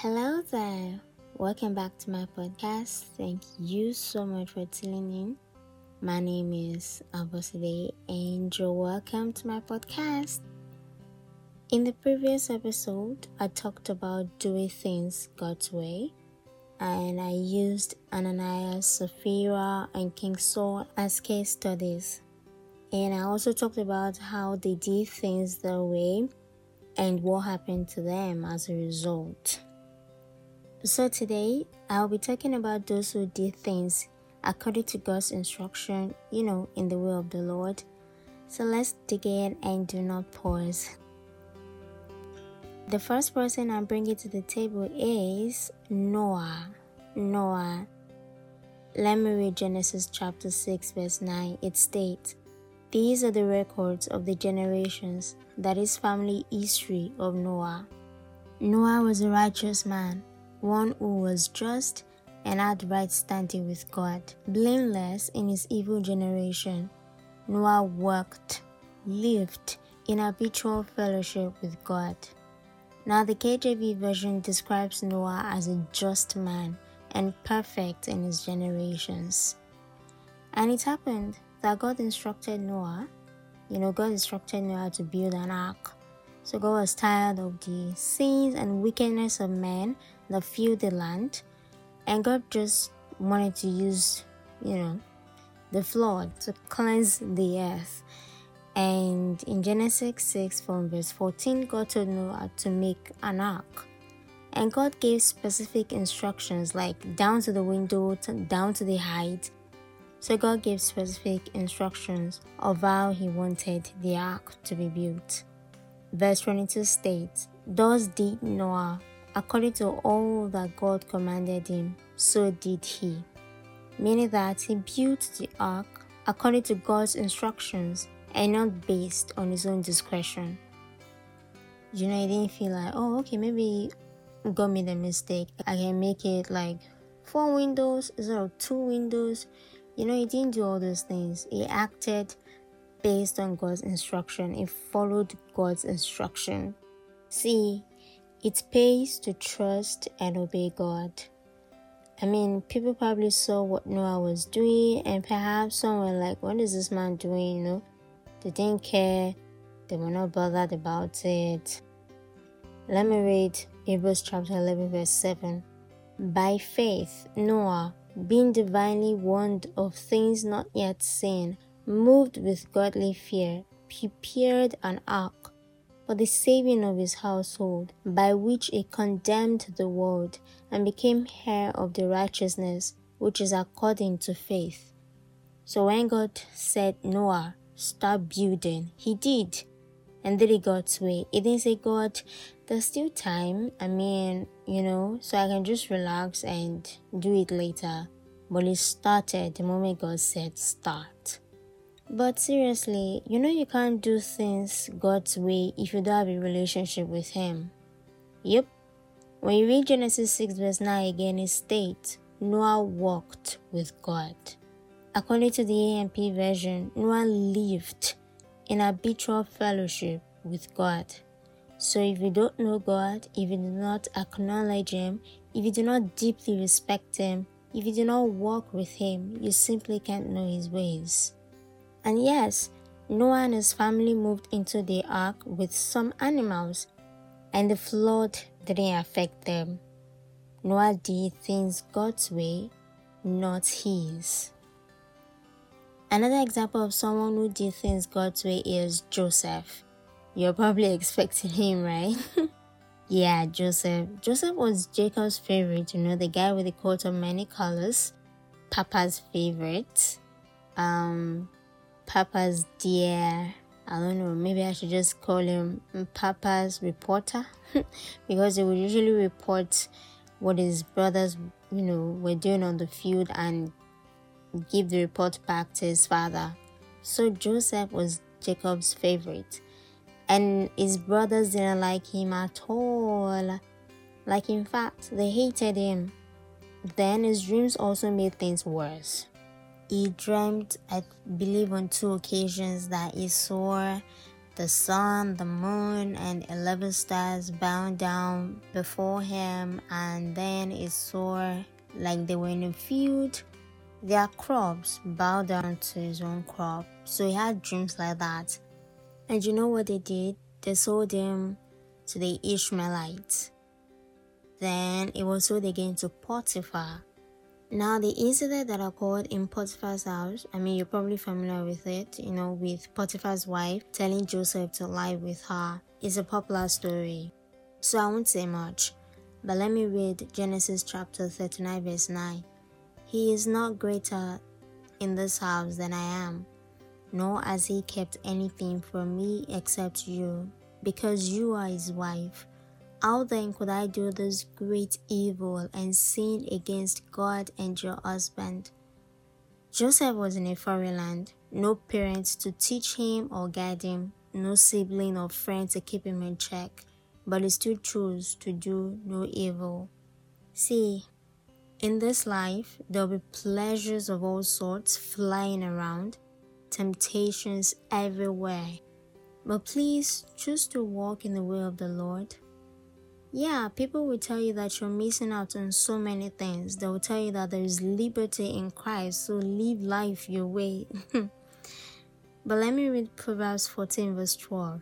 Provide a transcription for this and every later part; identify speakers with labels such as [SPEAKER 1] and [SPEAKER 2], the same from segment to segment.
[SPEAKER 1] Hello there. Welcome back to my podcast. Thank you so much for tuning in. My name is Abosede and you're welcome to my podcast. In the previous episode, I talked about doing things God's way and I used Ananias, Sapphira, and King Saul as case studies. And I also talked about how they did things their way and what happened to them as a result. So today I'll be talking about those who did things according to God's instruction, you know, in the will of the Lord. So let's dig in and do not pause. The first person I'm bringing to the table is Noah. Noah. Let me read Genesis chapter 6, verse 9. It states, These are the records of the generations, that is, family history of Noah. Noah was a righteous man one who was just and had right standing with God, blameless in his evil generation. Noah worked, lived in habitual fellowship with God. Now, the KJV version describes Noah as a just man and perfect in his generations. And it happened that God instructed Noah, you know, God instructed Noah to build an ark. So God was tired of the sins and wickedness of men that filled the land, and God just wanted to use, you know, the flood to cleanse the earth. And in Genesis 6 from verse 14, God told Noah to make an ark. And God gave specific instructions like down to the window, down to the height. So God gave specific instructions of how He wanted the ark to be built. Verse 22 states, Thus did Noah according to all that God commanded him, so did he. Meaning that he built the ark according to God's instructions and not based on his own discretion. You know, he didn't feel like, oh, okay, maybe God made a mistake. I can make it like four windows instead of two windows. You know, he didn't do all those things. He acted based on God's instruction, it followed God's instruction. See, it pays to trust and obey God. I mean, people probably saw what Noah was doing, and perhaps some were like, What is this man doing? You know, they didn't care, they were not bothered about it. Let me read Hebrews chapter 11, verse 7. By faith, Noah, being divinely warned of things not yet seen, moved with godly fear, prepared an ark for the saving of his household, by which he condemned the world and became heir of the righteousness which is according to faith. So when God said, Noah, start building, he did. And then he God's way. He didn't say, God, there's still time. I mean, you know, so I can just relax and do it later. But he started the moment God said, start. But seriously, you know you can't do things God's way if you don't have a relationship with Him. Yep. When you read Genesis 6 verse 9 again, it states Noah walked with God. According to the AMP version, Noah lived in habitual fellowship with God. So if you don't know God, if you do not acknowledge Him, if you do not deeply respect Him, if you do not walk with Him, you simply can't know His ways. And yes, Noah and his family moved into the ark with some animals, and the flood didn't affect them. Noah did things God's way, not his. Another example of someone who did things God's way is Joseph. You're probably expecting him, right? yeah, Joseph. Joseph was Jacob's favorite, you know, the guy with the coat of many colors, Papa's favorite. Um, Papa's dear. I don't know, maybe I should just call him Papa's reporter because he would usually report what his brothers, you know, were doing on the field and give the report back to his father. So Joseph was Jacob's favorite, and his brothers didn't like him at all. Like, in fact, they hated him. Then his dreams also made things worse. He dreamt, I believe, on two occasions that he saw the sun, the moon, and 11 stars bowed down before him, and then he saw like they were in a field. Their crops bowed down to his own crop. So he had dreams like that. And you know what they did? They sold him to the Ishmaelites. Then it was sold again to Potiphar. Now, the incident that occurred in Potiphar's house, I mean, you're probably familiar with it, you know, with Potiphar's wife telling Joseph to lie with her, is a popular story. So I won't say much, but let me read Genesis chapter 39, verse 9. He is not greater in this house than I am, nor has he kept anything from me except you, because you are his wife. How then could I do this great evil and sin against God and your husband? Joseph was in a foreign land, no parents to teach him or guide him, no sibling or friend to keep him in check, but he still chose to do no evil. See, in this life, there will be pleasures of all sorts flying around, temptations everywhere. But please choose to walk in the way of the Lord yeah, people will tell you that you're missing out on so many things. They will tell you that there is liberty in Christ, so live life your way. but let me read Proverbs 14, verse 12.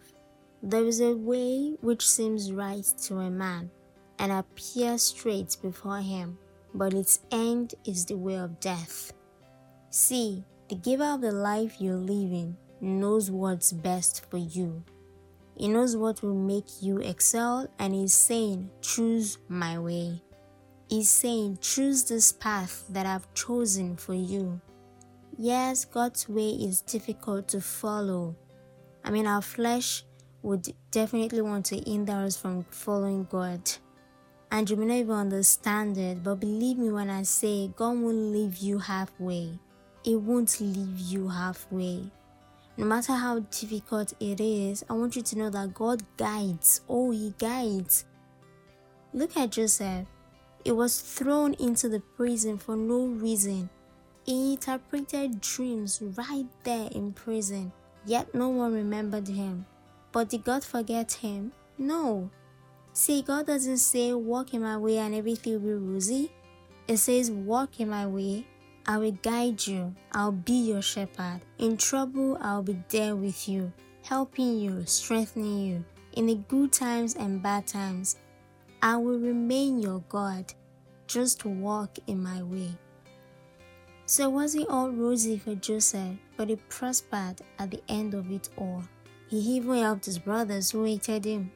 [SPEAKER 1] There is a way which seems right to a man and appears straight before him, but its end is the way of death. See, the giver of the life you're living knows what's best for you. He knows what will make you excel, and He's saying, Choose my way. He's saying, Choose this path that I've chosen for you. Yes, God's way is difficult to follow. I mean, our flesh would definitely want to hinder us from following God. And you may not even understand it, but believe me when I say God won't leave you halfway. He won't leave you halfway. No matter how difficult it is, I want you to know that God guides. Oh, He guides. Look at Joseph. He was thrown into the prison for no reason. He interpreted dreams right there in prison, yet no one remembered him. But did God forget him? No. See, God doesn't say, Walk in my way and everything will be rosy. It says, Walk in my way I will guide you. I'll be your shepherd. In trouble, I'll be there with you, helping you, strengthening you. In the good times and bad times, I will remain your God. Just walk in my way. So it wasn't all rosy for Joseph, but he prospered at the end of it all. He even helped his brothers who hated him.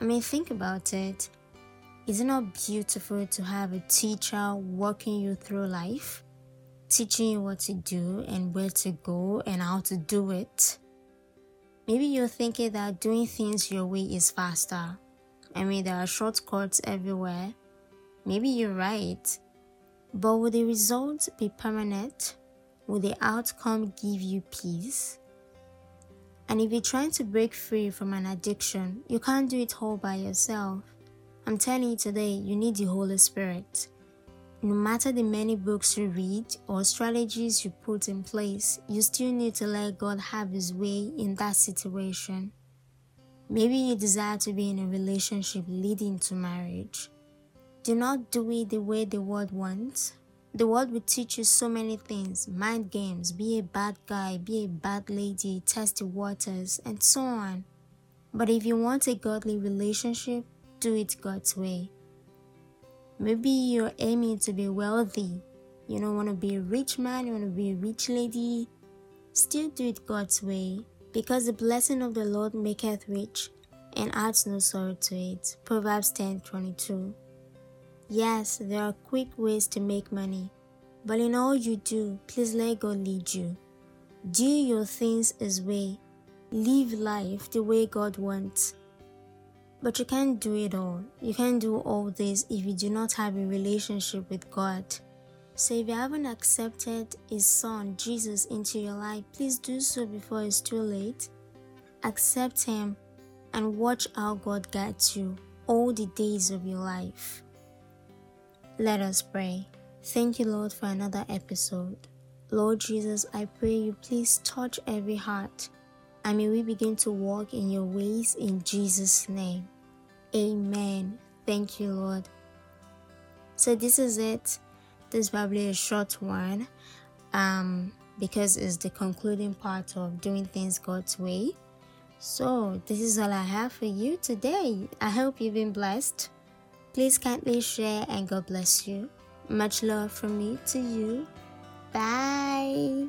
[SPEAKER 1] I mean, think about it. Is it beautiful to have a teacher walking you through life, teaching you what to do and where to go and how to do it? Maybe you're thinking that doing things your way is faster. I mean, there are shortcuts everywhere. Maybe you're right. But will the results be permanent? Will the outcome give you peace? And if you're trying to break free from an addiction, you can't do it all by yourself. I'm telling you today, you need the Holy Spirit. No matter the many books you read or strategies you put in place, you still need to let God have His way in that situation. Maybe you desire to be in a relationship leading to marriage. Do not do it the way the world wants. The world will teach you so many things mind games, be a bad guy, be a bad lady, test the waters, and so on. But if you want a godly relationship, do it God's way. Maybe you're aiming to be wealthy. You don't want to be a rich man, you want to be a rich lady. Still do it God's way, because the blessing of the Lord maketh rich and adds no sorrow to it. Proverbs 10 22. Yes, there are quick ways to make money, but in all you do, please let God lead you. Do your things His way. Live life the way God wants. But you can't do it all. You can't do all this if you do not have a relationship with God. So if you haven't accepted His Son, Jesus, into your life, please do so before it's too late. Accept Him and watch how God guides you all the days of your life. Let us pray. Thank you, Lord, for another episode. Lord Jesus, I pray you please touch every heart and may we begin to walk in your ways in Jesus' name. Amen. Thank you, Lord. So, this is it. This is probably a short one um, because it's the concluding part of doing things God's way. So, this is all I have for you today. I hope you've been blessed. Please kindly share and God bless you. Much love from me to you. Bye.